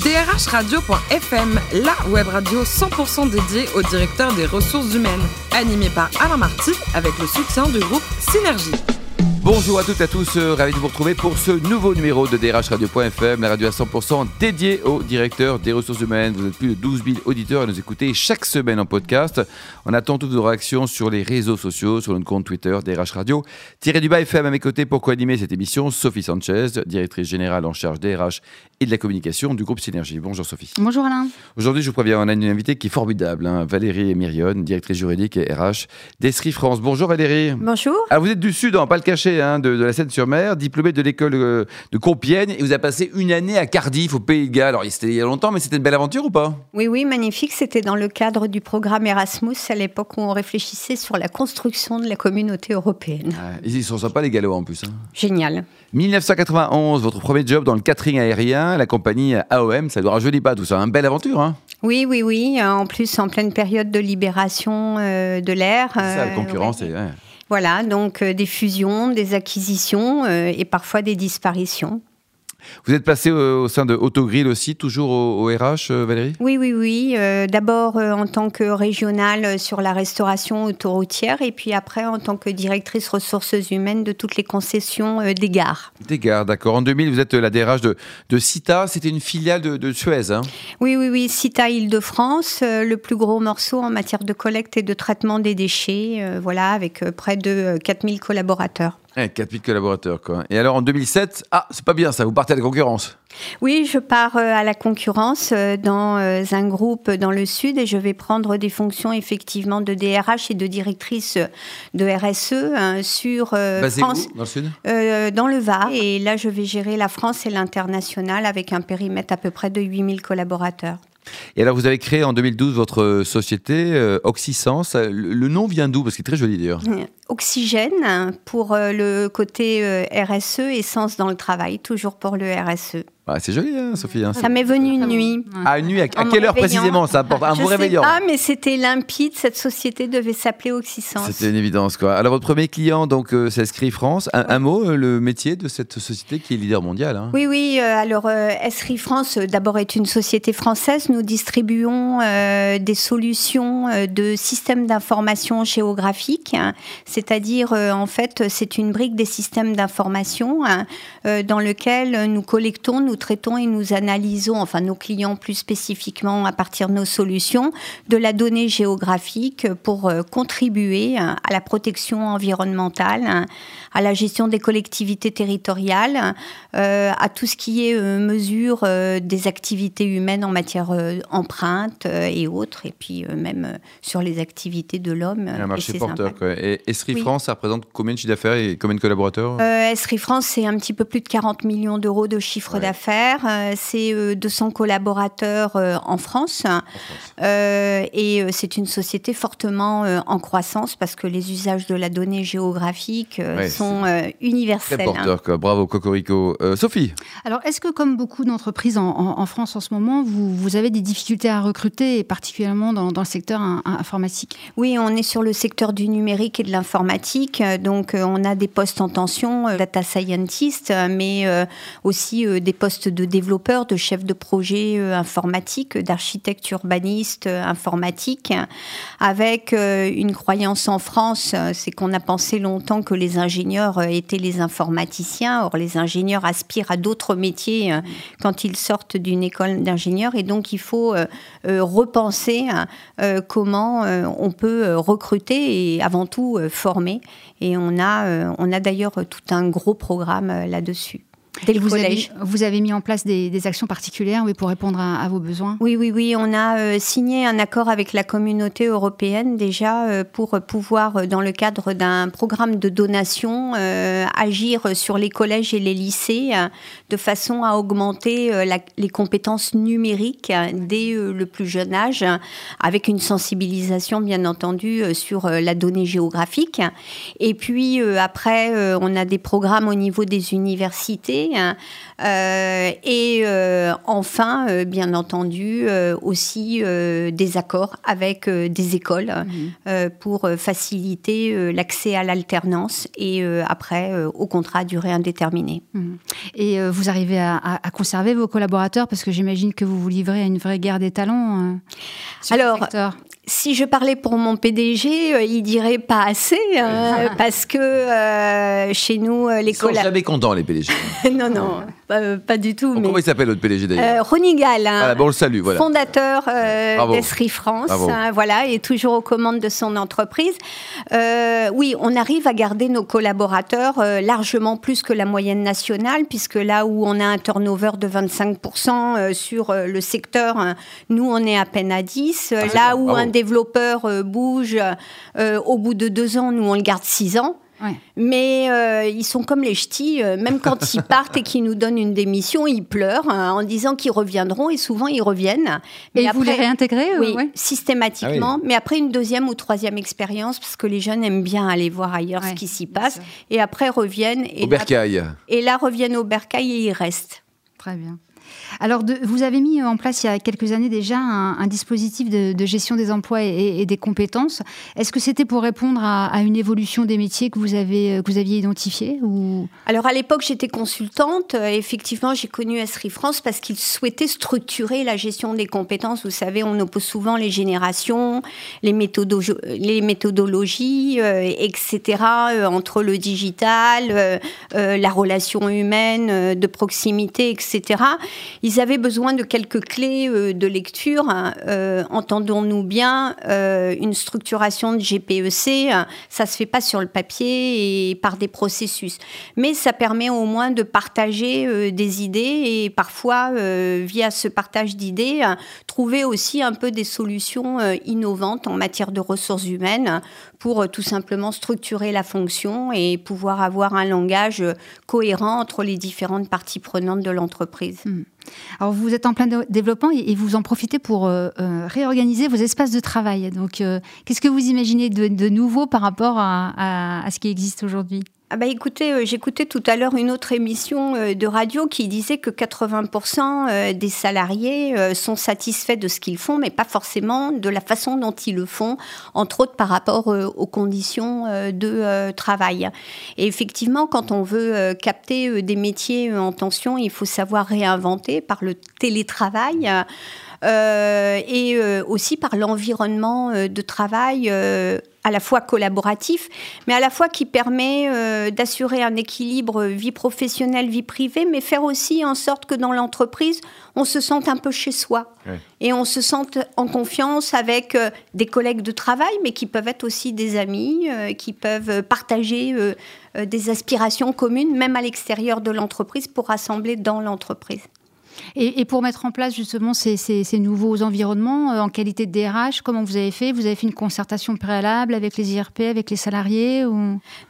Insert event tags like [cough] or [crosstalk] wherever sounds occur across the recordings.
drhradio.fm, la web radio 100% dédiée au directeur des ressources humaines, animée par Alain Marty avec le soutien du groupe Synergie. Bonjour à toutes et à tous, euh, ravi de vous retrouver pour ce nouveau numéro de DRH Radio.fm, la radio à 100% dédiée au directeur des ressources humaines. Vous êtes plus de 12 000 auditeurs à nous écouter chaque semaine en podcast. On attend toutes vos réactions sur les réseaux sociaux, sur notre compte Twitter DRH Radio. Thierry Dubas FM à mes côtés pour co-animer cette émission, Sophie Sanchez, directrice générale en charge DRH et de la communication du groupe Synergie. Bonjour Sophie. Bonjour Alain. Aujourd'hui, je vous préviens, on a une invitée qui est formidable, hein, Valérie Myrione, directrice juridique et RH d'Esri France. Bonjour Valérie. Bonjour. Ah, vous êtes du Sud, on va pas le cacher, hein, de, de, la Seine-sur-Mer, diplômée de l'école euh, de Compiègne, et vous avez passé une année à Cardiff, au Pays de Galles. Alors, c'était il y a longtemps, mais c'était une belle aventure ou pas? Oui, oui, magnifique. C'était dans le cadre du programme Erasmus, à l'époque où on réfléchissait sur la construction de la communauté européenne. Ah, ils sont sympas, les Gallois, en plus. Hein. Génial. 1991, votre premier job dans le catering aérien, la compagnie AOM, ça ne rajeunit pas tout ça, une hein. belle aventure. Hein oui, oui, oui. En plus, en pleine période de libération euh, de l'air. C'est ça, la concurrence. ouais. est, ouais. Voilà, donc euh, des fusions, des acquisitions euh, et parfois des disparitions. Vous êtes passé au, au sein de Autogrill aussi, toujours au, au RH, euh, Valérie? Oui, oui, oui. Euh, D'abord euh, en tant que régionale sur la restauration autoroutière et puis après en tant que directrice ressources humaines de toutes les concessions euh, des gares. Des gares, d'accord. En 2000, vous êtes la DRH de, de CITA. C'était une filiale de, de Suez. Hein? Oui, oui, oui. CITA Île-de-France, le plus gros morceau en matière de collecte et de traitement des déchets, voilà, avec près de euh, 4000 collaborateurs. Ouais, 4000 collaborateurs, quoi. Et alors en 2007, ah, c'est pas bien ça, vous partez à la concurrence. Oui, je pars euh, à la concurrence euh, dans euh, un groupe dans le sud et je vais prendre des fonctions effectivement de DRH et de directrice de RSE hein, sur euh, Basé France, où Dans le sud euh, dans le Var. Et là, je vais gérer la France et l'international avec un périmètre à peu près de 8000 collaborateurs. Et alors, vous avez créé en 2012 votre société euh, Oxysens. Le, le nom vient d'où? Parce qu'il est très joli d'ailleurs. Oxygène pour euh, le côté euh, RSE, essence dans le travail, toujours pour le RSE. Ah, c'est joli, hein, Sophie. hein. Ça m'est venu une nuit. À une nuit, à, quelle heure réveillant. précisément ça apporte Un Je vous sais réveillant pas, mais c'était limpide. Cette société devait s'appeler Oxysens. C'était une évidence, quoi. Alors, votre premier client, donc, euh, c'est Escrit France. Un, un mot, euh, le métier de cette société qui est leader mondial. hein. Oui, oui. euh, alors, euh, Esri France, euh, d'abord, est une société française. Nous distribuons euh, des solutions euh, de systèmes d'information géographiques, hein. c'est-à-dire, euh, en fait, c'est une brique des systèmes d'information hein, euh, dans lequel nous collectons, nous traitons et nous analysons, enfin, nos clients plus spécifiquement à partir de nos solutions, de la donnée géographique pour euh, contribuer hein, à la protection environnementale, hein, à la gestion des collectivités territoriales, euh, à tout ce qui est euh, mesure des activités humaines en matière empreinte et autres, et puis même sur les activités de l'homme. Un marché porteur, quoi. Et Esri Oui. France, ça représente combien de chiffre d'affaires et combien de collaborateurs Esri France, c'est un petit peu plus de 40 millions d'euros de chiffre Ouais. d'affaires. Euh, c'est euh, 200 collaborateurs euh, en France. Euh, et euh, c'est une société fortement euh, en croissance parce que les usages de la donnée géographique euh, Ouais, sont euh, Très universels. hein. porteur, quoi. Bravo, Cocorico. Euh, Sophie? Alors, est-ce que, comme beaucoup d'entreprises en, en- en France en ce moment, vous, vous avez des difficultés à recruter, et particulièrement dans, dans le secteur in- in- informatique? Oui, on est sur le secteur du numérique et de l'informatique. Euh, Donc, euh, on a des postes en tension, euh, data scientist, euh, mais euh, aussi euh, des postes de développeurs, de chefs de projet euh, informatique, d'architectes urbanistes euh, informatiques, avec euh, une croyance en France, c'est qu'on a pensé longtemps que les ingénieurs étaient les informaticiens. Or, les ingénieurs aspirent à d'autres métiers quand ils sortent d'une école d'ingénieurs. Et donc, il faut repenser hein, comment on peut recruter et avant tout former. Et on a, on a d'ailleurs tout un gros programme là-dessus. Dès le vous avez, vous avez mis en place des, des actions particulières oui, pour répondre à, à vos besoins? Oui, oui, oui. On a euh, signé un accord avec la communauté européenne déjà euh, pour pouvoir, euh, dans le cadre d'un programme de donation, euh, agir sur les collèges et les lycées de façon à augmenter la- les compétences numériques dès le plus jeune âge, avec une sensibilisation bien entendu sur la donnée géographique. Et puis après, on a des programmes au niveau des universités Hein. et enfin, bien entendu, aussi des accords avec des écoles mhm. pour faciliter l'accès à l'alternance et après au contrat à durée indéterminée. Mhm. Et vous arrivez à, à, conserver vos collaborateurs? Parce que j'imagine que vous vous livrez à une vraie guerre des talents. Alors, si je parlais pour mon PDG, euh, il dirait pas assez, hein, [laughs] parce que euh, chez nous, euh, les Ils sont jamais contents, les PDG. [laughs] non, non, pas, du tout. mais... Comment il s'appelle, votre PDG d'ailleurs Ronnie Gall, hein, bon, le salue, voilà. fondateur d'Esri France, hein, voilà, et toujours aux commandes de son entreprise. oui, on arrive à garder nos collaborateurs largement plus que la moyenne nationale, puisque là où on a un turnover de 25% sur le secteur, hein, nous, on est à peine à 10. Ah, là où un développeur euh, bouge, euh, au bout de deux ans, nous, on le garde six ans. Mais euh, ils sont comme les ch'tis, même quand ils [laughs] partent et qu'ils nous donnent une démission, ils pleurent hein, en disant qu'ils reviendront et souvent ils reviennent. Mais et après, vous les réintégrez Oui, systématiquement. Ah mais après une deuxième ou troisième expérience, parce que les jeunes aiment bien aller voir ailleurs ce qui s'y passe. Et après reviennent. Et au bercail. Et là reviennent au bercail et ils restent. Très bien. Alors, vous avez mis en place il y a quelques années déjà un, dispositif de, gestion des emplois et, des compétences. Est-ce que c'était pour répondre à, une évolution des métiers que vous, avez, que vous aviez identifié ou... Alors, à l'époque, j'étais consultante. Euh, effectivement, j'ai connu Esri France parce qu'ils souhaitaient structurer la gestion des compétences. Vous savez, on oppose souvent les générations, les, méthodologies, euh, etc., euh, entre le digital, la relation humaine, de proximité, etc ils avaient besoin de quelques clés euh, de lecture. Hein. Euh, entendons-nous bien, euh, une structuration de GPEC, hein, ça se fait pas sur le papier et par des processus, mais ça permet au moins de partager des idées et parfois via ce partage d'idées hein, trouver aussi un peu des solutions innovantes en matière de ressources humaines pour tout simplement structurer la fonction et pouvoir avoir un langage cohérent entre les différentes parties prenantes de l'entreprise. Hmm. Alors vous êtes en plein développement et vous en profitez pour euh, euh, réorganiser vos espaces de travail. Donc euh, qu'est-ce que vous imaginez de, nouveau par rapport à ce qui existe aujourd'hui? Ah bah écoutez, j'écoutais tout à l'heure une autre émission de radio qui disait que 80% euh, des salariés sont satisfaits de ce qu'ils font, mais pas forcément de la façon dont ils le font, entre autres par rapport aux conditions de travail. Et effectivement, quand on veut capter des métiers en tension, il faut savoir réinventer par le télétravail. et aussi par l'environnement de travail à la fois collaboratif, mais à la fois qui permet euh, d'assurer un équilibre vie professionnelle, vie privée, mais faire aussi en sorte que dans l'entreprise, on se sente un peu chez soi et on se sente en confiance avec euh, des collègues de travail, mais qui peuvent être aussi des amis, euh, qui peuvent partager des aspirations communes, même à l'extérieur de l'entreprise, pour rassembler dans l'entreprise. Et, pour mettre en place justement ces, nouveaux environnements euh, en qualité de DRH, comment vous avez fait? Vous avez fait une concertation préalable avec les IRP, avec les salariés.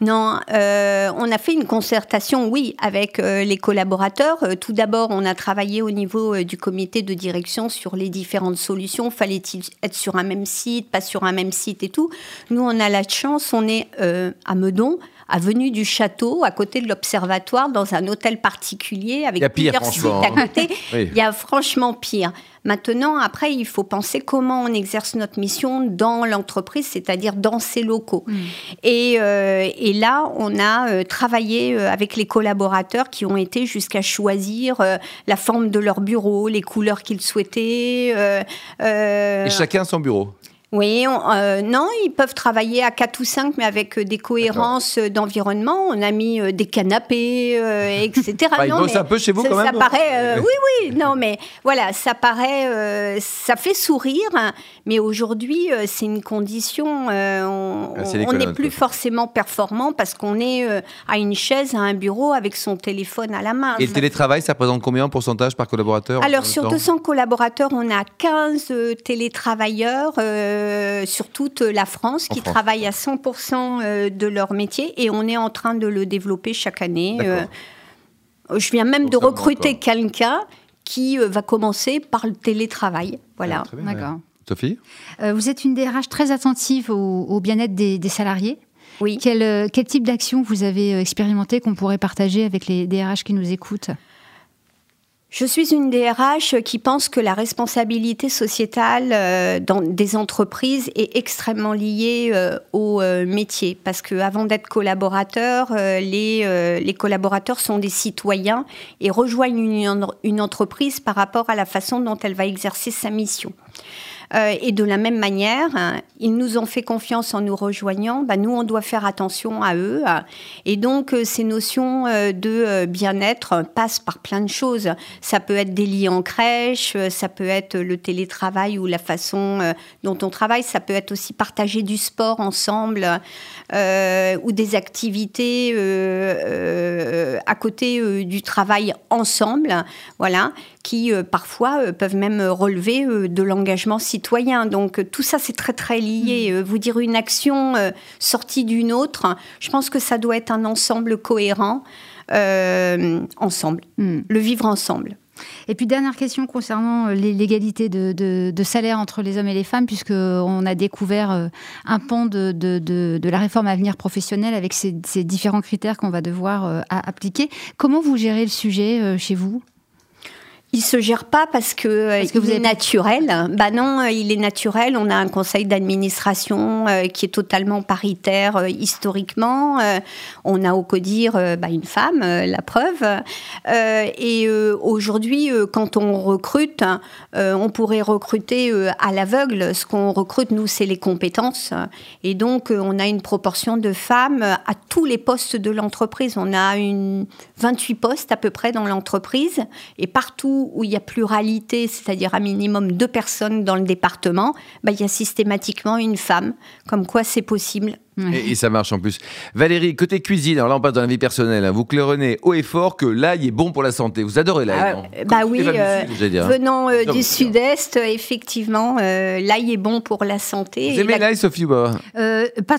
Non, euh, on a fait une concertation, oui, avec euh, les collaborateurs. tout d'abord, on a travaillé au niveau du comité de direction sur les différentes solutions. Fallait-il être sur un même site, pas sur un même site et tout? Nous, on a la chance, on est à Meudon avenue du Château, à côté de l'Observatoire, dans un hôtel particulier avec plusieurs sites à côté. [laughs] Il y a franchement pire. Maintenant, après, il faut penser comment on exerce notre mission dans l'entreprise, c'est-à-dire dans ses locaux. Mm. Euh, et, là, on a euh, travaillé euh, avec les collaborateurs qui ont été jusqu'à choisir la forme de leur bureau, les couleurs qu'ils souhaitaient. et chacun son bureau oui, euh, non, ils peuvent travailler à 4 ou 5, mais avec euh, des cohérences euh, d'environnement. On a mis des canapés, etc. [laughs] bah, ils bossent un peu chez vous ça, quand même Ça paraît, oui, oui, non, mais voilà, ça paraît, ça fait sourire, mais aujourd'hui, c'est une condition. on ah, n'est plus forcément performant parce qu'on est à une chaise, à un bureau, avec son téléphone à la main. Et le télétravail, ça représente combien en pourcentage par collaborateur Alors, sur 200 collaborateurs, on a 15 télétravailleurs. Euh, sur toute la France qui travaillent à 100% euh, de leur métier et on est en train de le développer chaque année. Euh, je viens même de recruter quelqu'un qui va commencer par le télétravail. Voilà. D'accord. Sophie Vous êtes une DRH très attentive au, bien-être des, salariés. Oui. Quel, quel type d'action vous avez expérimenté qu'on pourrait partager avec les DRH qui nous écoutent? Je suis une DRH qui pense que la responsabilité sociétale euh, dans des entreprises est extrêmement liée euh, au euh, métier parce que avant d'être collaborateurs, les, collaborateurs sont des citoyens et rejoignent une entreprise par rapport à la façon dont elle va exercer sa mission. Euh, et de la même manière, hein, ils nous ont fait confiance en nous rejoignant. Bah, nous, on doit faire attention à eux. Et donc, euh, ces notions euh, de bien-être passent par plein de choses. Ça peut être des lits en crèche, ça peut être le télétravail ou la façon dont on travaille. Ça peut être aussi partager du sport ensemble ou des activités à côté du travail ensemble. Voilà qui euh, parfois euh, peuvent même relever euh, de l'engagement citoyen. Donc tout ça, c'est très très lié. Mmh. Vous dire une action sortie d'une autre, je pense que ça doit être un ensemble cohérent, ensemble, mmh. le vivre ensemble. Et puis dernière question concernant l'égalité de, salaire entre les hommes et les femmes, puisqu'on a découvert un pan de, la réforme à venir professionnelle avec ces différents critères qu'on va devoir appliquer. Comment vous gérez le sujet chez vous? Il se gère pas parce que, euh, parce que vous êtes naturel. Bah non, euh, il est naturel. On a un conseil d'administration euh, qui est totalement paritaire historiquement. on a au CODIR bah, une femme, la preuve. et aujourd'hui, quand on recrute, on pourrait recruter à l'aveugle. Ce qu'on recrute, nous, c'est les compétences. Et donc, on a une proportion de femmes à tous les postes de l'entreprise. On a une 28 postes à peu près dans l'entreprise. Et partout où il y a pluralité, c'est-à-dire un minimum deux personnes dans le département, bah, il y a systématiquement une femme. Comme quoi c'est possible. Et, ça marche en plus. Valérie, côté cuisine, alors là on passe dans la vie personnelle, hein. vous claironnez haut et fort que l'ail est bon pour la santé. Vous adorez l'ail ah, Bah oui, euh, venant euh, du sud-est, effectivement, euh, l'ail est bon pour la santé. Vous aimez l'ail, Sophie Pas?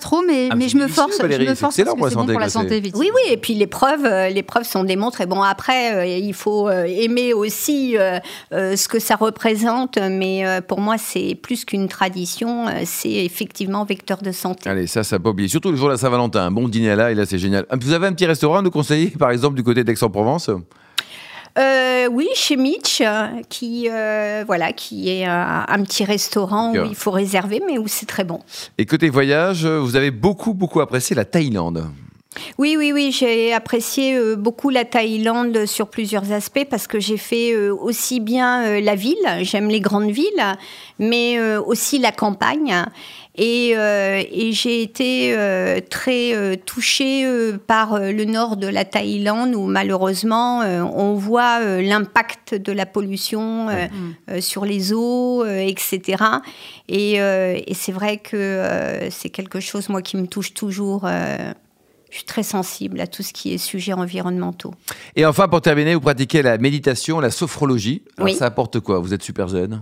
Trop, mais, ah, mais je, me force, je me force. C'est bon pour la santé. Oui, oui, et puis les preuves, les preuves sont démontrées. Bon, après, il faut aimer aussi ce que ça représente, mais pour moi, c'est plus qu'une tradition, c'est effectivement vecteur de santé. Allez, ça, ça peut Surtout le jour de la Saint-Valentin, un bon dîner là, et là c'est génial. Vous avez un petit restaurant à nous conseiller, par exemple, du côté d'Aix-en-Provence? Euh, oui, chez Mitch, qui euh, voilà, qui est un, petit restaurant où il faut réserver, mais où c'est très bon. Et côté voyage, vous avez beaucoup beaucoup apprécié la Thaïlande. Oui, oui, oui, j'ai apprécié euh, beaucoup la Thaïlande sur plusieurs aspects parce que j'ai fait aussi bien la ville, j'aime les grandes villes, mais aussi la campagne. Euh, et, j'ai été euh, très euh, touchée par le nord de la Thaïlande où malheureusement on voit l'impact de la pollution sur les eaux, etc. Et, et c'est vrai que c'est quelque chose, moi, qui me touche toujours je suis très sensible à tout ce qui est sujet environnementaux. Et enfin, pour terminer, vous pratiquez la méditation, la sophrologie. Alors, Ça apporte quoi? Vous êtes super jeune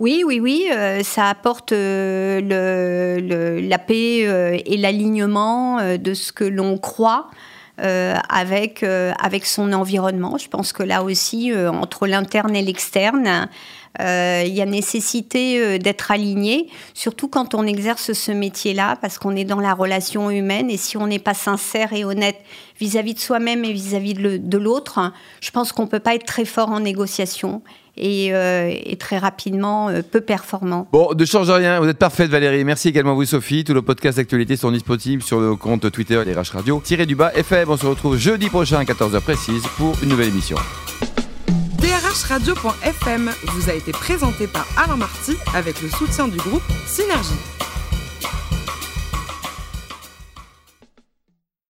Oui, oui, oui. Euh, ça apporte euh, le, la paix euh, et l'alignement de ce que l'on croit. Avec, avec son environnement. Je pense que là aussi, entre l'interne et l'externe, euh, il y a nécessité euh, d'être aligné, surtout quand on exerce ce métier-là, parce qu'on est dans la relation humaine, et si on n'est pas sincère et honnête vis-à-vis de soi-même et vis-à-vis de l'autre, je pense qu'on ne peut pas être très fort en négociation. Et, euh, très rapidement peu performant. Bon, ne change rien, vous êtes parfaite Valérie. Merci également à vous Sophie. Tous nos podcasts d'actualité sont disponibles sur le compte Twitter les Radio. Tirez du bas FM, on se retrouve jeudi prochain à 14h précise pour une nouvelle émission radio.fm vous a été présenté par Alain Marty avec le soutien du groupe Synergie.